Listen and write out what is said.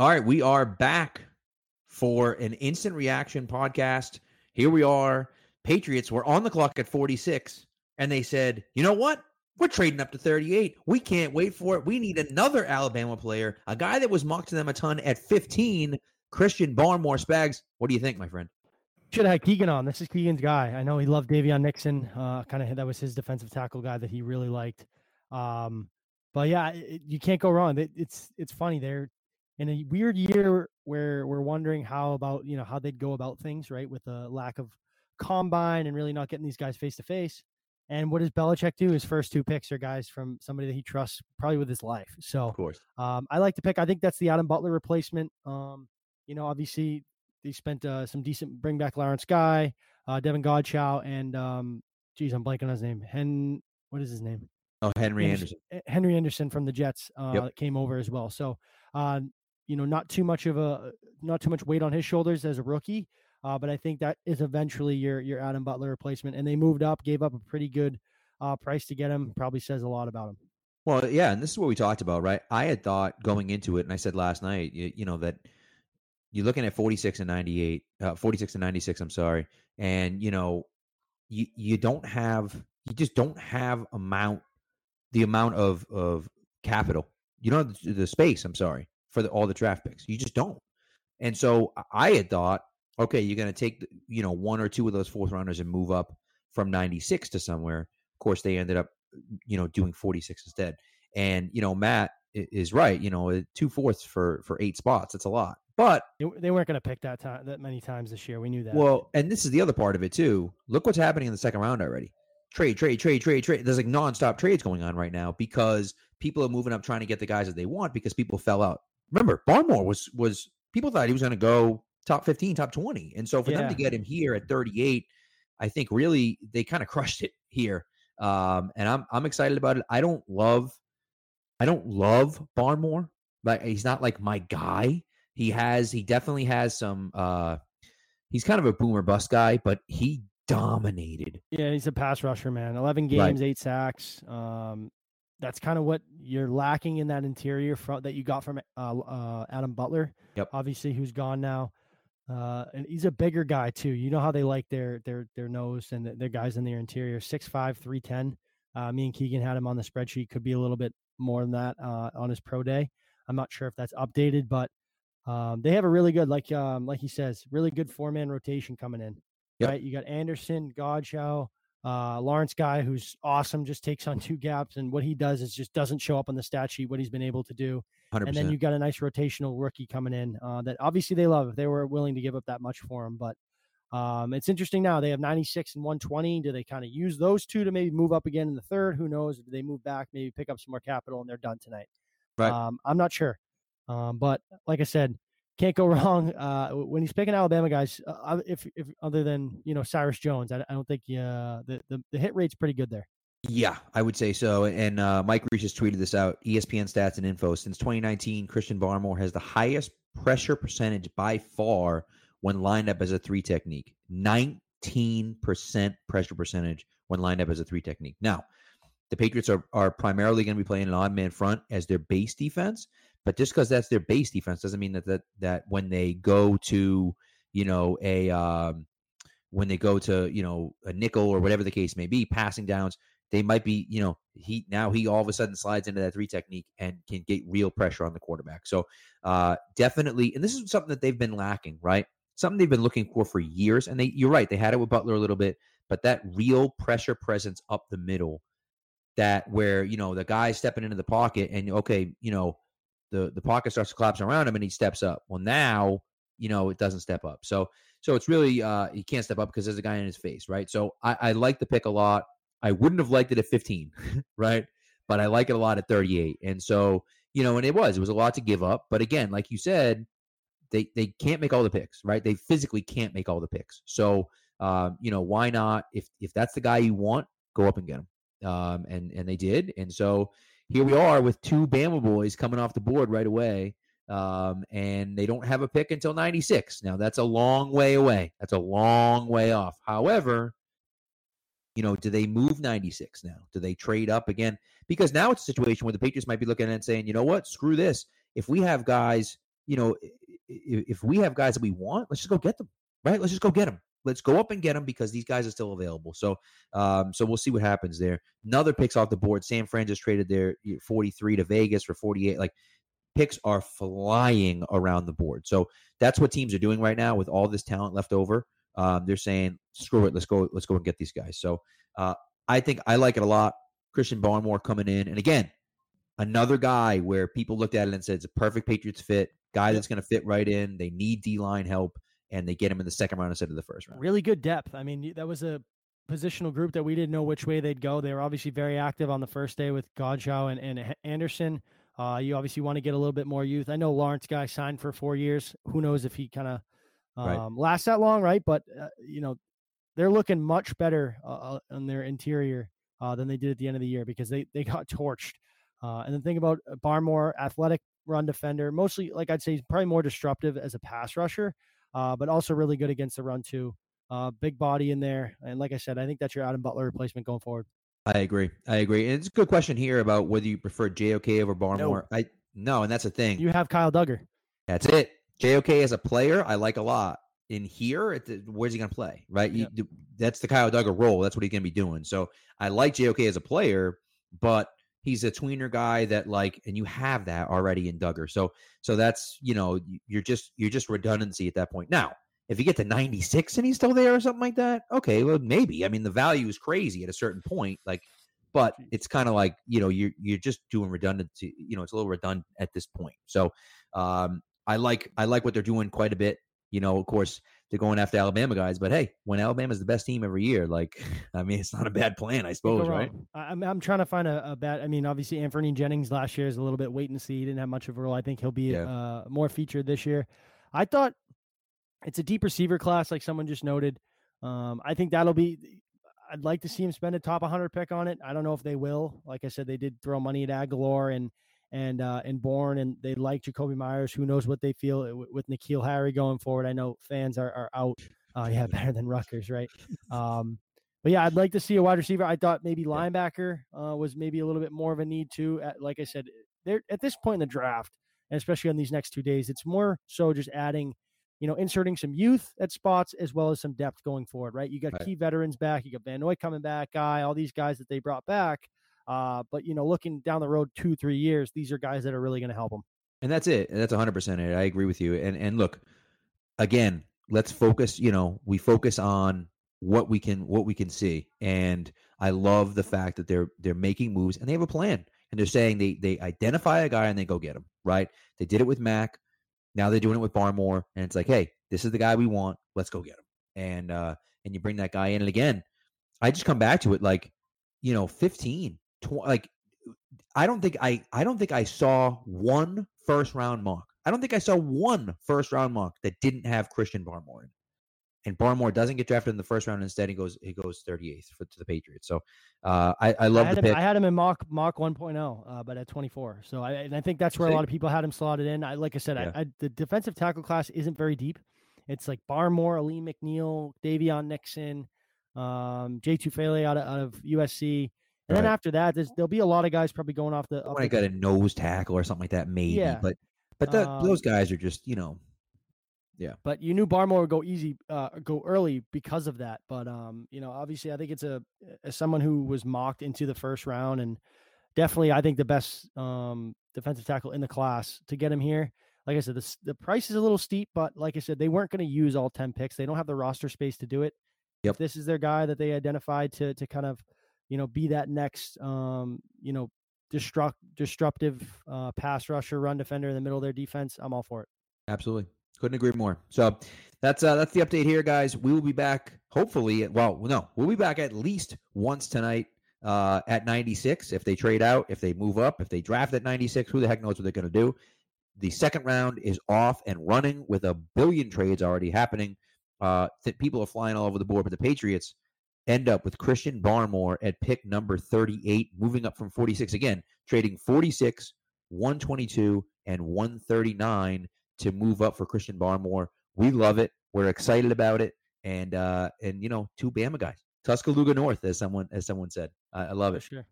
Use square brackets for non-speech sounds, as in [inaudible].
All right, we are back for an instant reaction podcast. Here we are. Patriots were on the clock at 46, and they said, you know what? We're trading up to 38. We can't wait for it. We need another Alabama player, a guy that was mocked to them a ton at 15, Christian Barmore Spags. What do you think, my friend? Should have had Keegan on. This is Keegan's guy. I know he loved Daviyon Nixon. Uh, kind of that was his defensive tackle guy that he really liked. Um, but yeah, it, you can't go wrong. It, it's it's funny. They're in a weird year where we're wondering how about you know how they'd go about things, right? With the lack of combine and really not getting these guys face to face. And what does Belichick do? His first two picks are guys from somebody that he trusts probably with his life. So, of course, um, I like to pick. I think that's the Adam Butler replacement. Um, you know, obviously they spent uh, some decent bring back Lawrence Guy, uh, Davon Godchaux, and um, geez, I'm blanking on his name. Hen, what is his name? Oh, Henry Anderson. Anderson. Eh, Henry Anderson from the Jets uh, Yep. came over as well. So, uh, you know, not too much of a not too much weight on his shoulders as a rookie. Uh, but I think that is eventually your your Adam Butler replacement. And they moved up, gave up a pretty good uh, price to get him. Probably says a lot about him. Well, yeah, and this is what we talked about, right? I had thought going into it, and I said last night, you, you know, that you're looking at 46 and 98, uh, 46 and 96, I'm sorry. And, you know, you, you don't have, you just don't have amount, the amount of, of capital. You don't have the space, I'm sorry, for the, all the draft picks. You just don't. And so I had thought, okay, you're going to take, you know, one or two of those fourth rounders and move up from 96 to somewhere. Of course, they ended up, you know, doing 46 instead. And, you know, Matt is right. You know, two fourths for, for eight spots. It's a lot. But They, they weren't going to pick that time that many times this year. We knew that. well, and this is the other part of it too. Look what's happening in the second round already. Trade, trade, trade, trade, trade. There's like nonstop trades going on right now because people are moving up trying to get the guys that they want because people fell out. Remember, Barmore was was people thought he was going to go top 15, top 20. And so for them to get him here at 38, I think really they kind of crushed it here. Um, and I'm I'm excited about it. I don't love I don't love Barmore, but he's not like my guy. He has he definitely has some uh he's kind of a boomer bust guy, but he dominated. Yeah, he's a pass rusher, man. Eleven Right. games, eight sacks. Um, that's kind of what you're lacking in that interior front that you got from uh, uh, Adam Butler. Yep. Obviously, who's gone now, uh, and he's a bigger guy too. You know how they like their their their nose and their guys in their interior. 6'5", 310. Uh, me and Keegan had him on the spreadsheet. Could be a little bit more than that uh, on his pro day. I'm not sure if that's updated, but um, they have a really good, like um, like he says, really good four man rotation coming in. Yep. Right, you got Anderson, Godchaux, uh, Lawrence Guy, who's awesome, just takes on [laughs] two gaps, and what he does is just doesn't show up on the stat sheet what he's been able to do. 100%. And then you got a nice rotational rookie coming in uh, that obviously they love if they were willing to give up that much for him. But um, it's interesting now they have 96 and 120. Do they kind of use those two to maybe move up again in the third? Who knows? Do they move back, maybe pick up some more capital, and they're done tonight? Right. Um, I'm not sure. Um, but like I said, can't go [laughs] wrong uh, when he's picking Alabama guys. Uh, if, if other than you know Cyrus Jones, I, I don't think uh, the, the the hit rate's pretty good there. Yeah, I would say so. And uh, Mike Reiss just tweeted this out. ESPN stats and info. Since 2019, Christian Barmore has the highest pressure percentage by far when lined up as a three technique. 19% pressure percentage when lined up as a three technique. Now, the Patriots are, are primarily going to be playing an odd man front as their base defense. But just because that's their base defense doesn't mean that, that that when they go to, you know, a um, when they go to, you know, a nickel or whatever the case may be, passing downs, they might be, you know, he now he all of a sudden slides into that three technique and can get real pressure on the quarterback. So uh definitely, and this is something that they've been lacking, right? Something they've been looking for for years. And they you're right, they had it with Butler a little bit, but that real pressure presence up the middle, that where, you know, the guy's stepping into the pocket and okay, you know, the the pocket starts to collapse around him and he steps up. Well now, you know, it doesn't step up. So so it's really uh he can't step up because there's a guy in his face, right? So I, I like the pick a lot. I wouldn't have liked it at 15, [laughs] right? But I like it a lot at 38. And so, you know, and it was, it was a lot to give up. But again, like you said, they they can't make all the picks, right? They physically can't make all the picks. So, um, you know, why not? If if that's the guy you want, go up and get him. Um, and and they did. And so here we are with two Bama boys coming off the board right away. Um, and they don't have a pick until 96. Now that's a long way away. That's a long way off. However, you know, do they move 96 now? Do they trade up again? Because now it's a situation where the Patriots might be looking at it and saying, you know what, screw this. If we have guys, you know, if we have guys that we want, let's just go get them, right? Let's just go get them. Let's go up and get them because these guys are still available. So, um, so we'll see what happens there. Another picks off the board. San Fran just traded their 43 to Vegas for 48. Like picks are flying around the board. So that's what teams are doing right now with all this talent left over. Um, they're saying, screw it, let's go, let's go and get these guys. So uh, I think I like it a lot. Christian Barmore coming in, and again, another guy where people looked at it and said it's a perfect Patriots fit, guy that's going to fit right in. They need D line help, and they get him in the second round instead of the first round. Really good depth. I mean, that was a positional group that we didn't know which way they'd go. They were obviously very active on the first day with Godchaux and, and Anderson. Uh, you obviously want to get a little bit more youth. I know Lawrence Guy signed for four years. Who knows if he kind of um, right. lasts that long, right? But uh, you know, they're looking much better uh, on uh, their interior uh, than they did at the end of the year because they they [laughs] got torched. Uh, and the thing about Barmore, athletic run defender, mostly like I'd say he's probably more disruptive as a pass rusher, Uh, but also really good against the run too. Uh, big body in there, and like I said, I think that's your Adam Butler replacement going forward. I agree. I agree. And it's a good question here about whether you prefer JOK over Barmore. No. I no, and that's the thing. You have Kyle Dugger. That's it. JOK as a player, I like a lot. In here, the, where's he going to play? Right. Yep. You, that's the Kyle Dugger role. That's what he's going to be doing. So I like JOK as a player, but he's a tweener guy that like, and you have that already in Dugger. So so that's you know you're just you're just redundancy at that point. Now if you get to 96 and he's still there or something like that, okay, well maybe. I mean, the value is crazy at a certain point, like, but it's kind of like you know you're you're just doing redundancy. You know, it's a little redundant at this point. So um, I like I like what they're doing quite a bit. You know, of course they're going after Alabama guys, but hey, when Alabama's the best team every year, like [laughs] I mean, it's not a bad plan, I suppose, right? I'm I'm trying to find a, a bad. I mean, obviously Anfernee Jennings last year is a little bit wait and see. He didn't have much of a role. I think he'll be yeah. uh, more featured this year. I thought it's a deep receiver class, like someone just noted. Um, I think that'll be. I'd like to see him spend a top 100 pick on it. I don't know if they will. Like I said, they did throw money at Agholor and and uh, and Bourne, and they like Jakobi Meyers. Who knows what they feel with, with N'Keal Harry going forward? I know fans are, are out. Uh, yeah, [laughs] better than Rutgers, right? Um, but yeah, I'd like to see a wide receiver. I thought maybe linebacker uh, was maybe a little bit more of a need too. At, like I said, they're at this point in the draft, and especially on these next two days, it's more so just adding you know, inserting some youth at spots as well as some depth going forward, right? You got right. key veterans back, you got Van Noy coming back, guy, all these guys that they brought back. Uh, but you know, looking down the road two, three years, these are guys that are really going to help them. And that's it. That's 100 percent it. I agree with you. And and look, again, let's focus. You know, we focus on what we can what we can see. And I love the fact that they're they're making moves and they have a plan. And they're saying they they identify a guy and they go get him. Right? They did it with Mac. Now they're doing it with Barmore, and it's like, hey, this is the guy we want. Let's go get him. And uh, and you bring that guy in, and again, I just come back to it like, you know, 15, 20, like I don't think I I don't think I saw one first round mock. I don't think I saw one first round mock that didn't have Christian Barmore in and Barmore doesn't get drafted in the first round. Instead, he goes he goes 38th for, to the Patriots. So uh, I, I love I the pick. I had him in mock mock 1.0, uh, but at 24. So I and I think that's where See? a lot of people had him slotted in. I like I said, yeah. I, I, the defensive tackle class isn't very deep. It's like Barmore, Alim McNeill, Daviyon Nixon, um, Jay Tufele out of, out of USC. And right. then after that, there'll be a lot of guys probably going off the. When I got a nose tackle or something like that, maybe. Yeah. But but the, um, those guys are just you know yeah. But you knew Barmore would go easy, uh, go early because of that. But um, you know, obviously, I think it's a as someone who was mocked into the first round, and definitely, I think the best um defensive tackle in the class to get him here. Like I said, the the price is a little steep, but like I said, they weren't going to use all ten picks. They don't have the roster space to do it. Yep. If this is their guy that they identified to to kind of, you know, be that next um, you know, destruct disruptive uh, pass rusher, run defender in the middle of their defense, I'm all for it. Absolutely. Couldn't agree more. So that's uh, that's the update here, guys. We will be back hopefully. Well, no, we'll be back at least once tonight uh, at 96. If they trade out, if they move up, if they draft at 96, who the heck knows what they're going to do? The second round is off and running with a billion trades already happening. Uh, th- people are flying all over the board, but the Patriots end up with Christian Barmore at pick number 38, moving up from 46 again, trading 46, 122, and 139 to move up for Christian Barmore. We love it. We're excited about it. And uh, and you know, two Bama guys, Tuscaloosa North, as someone as someone said. I, I love it. Sure.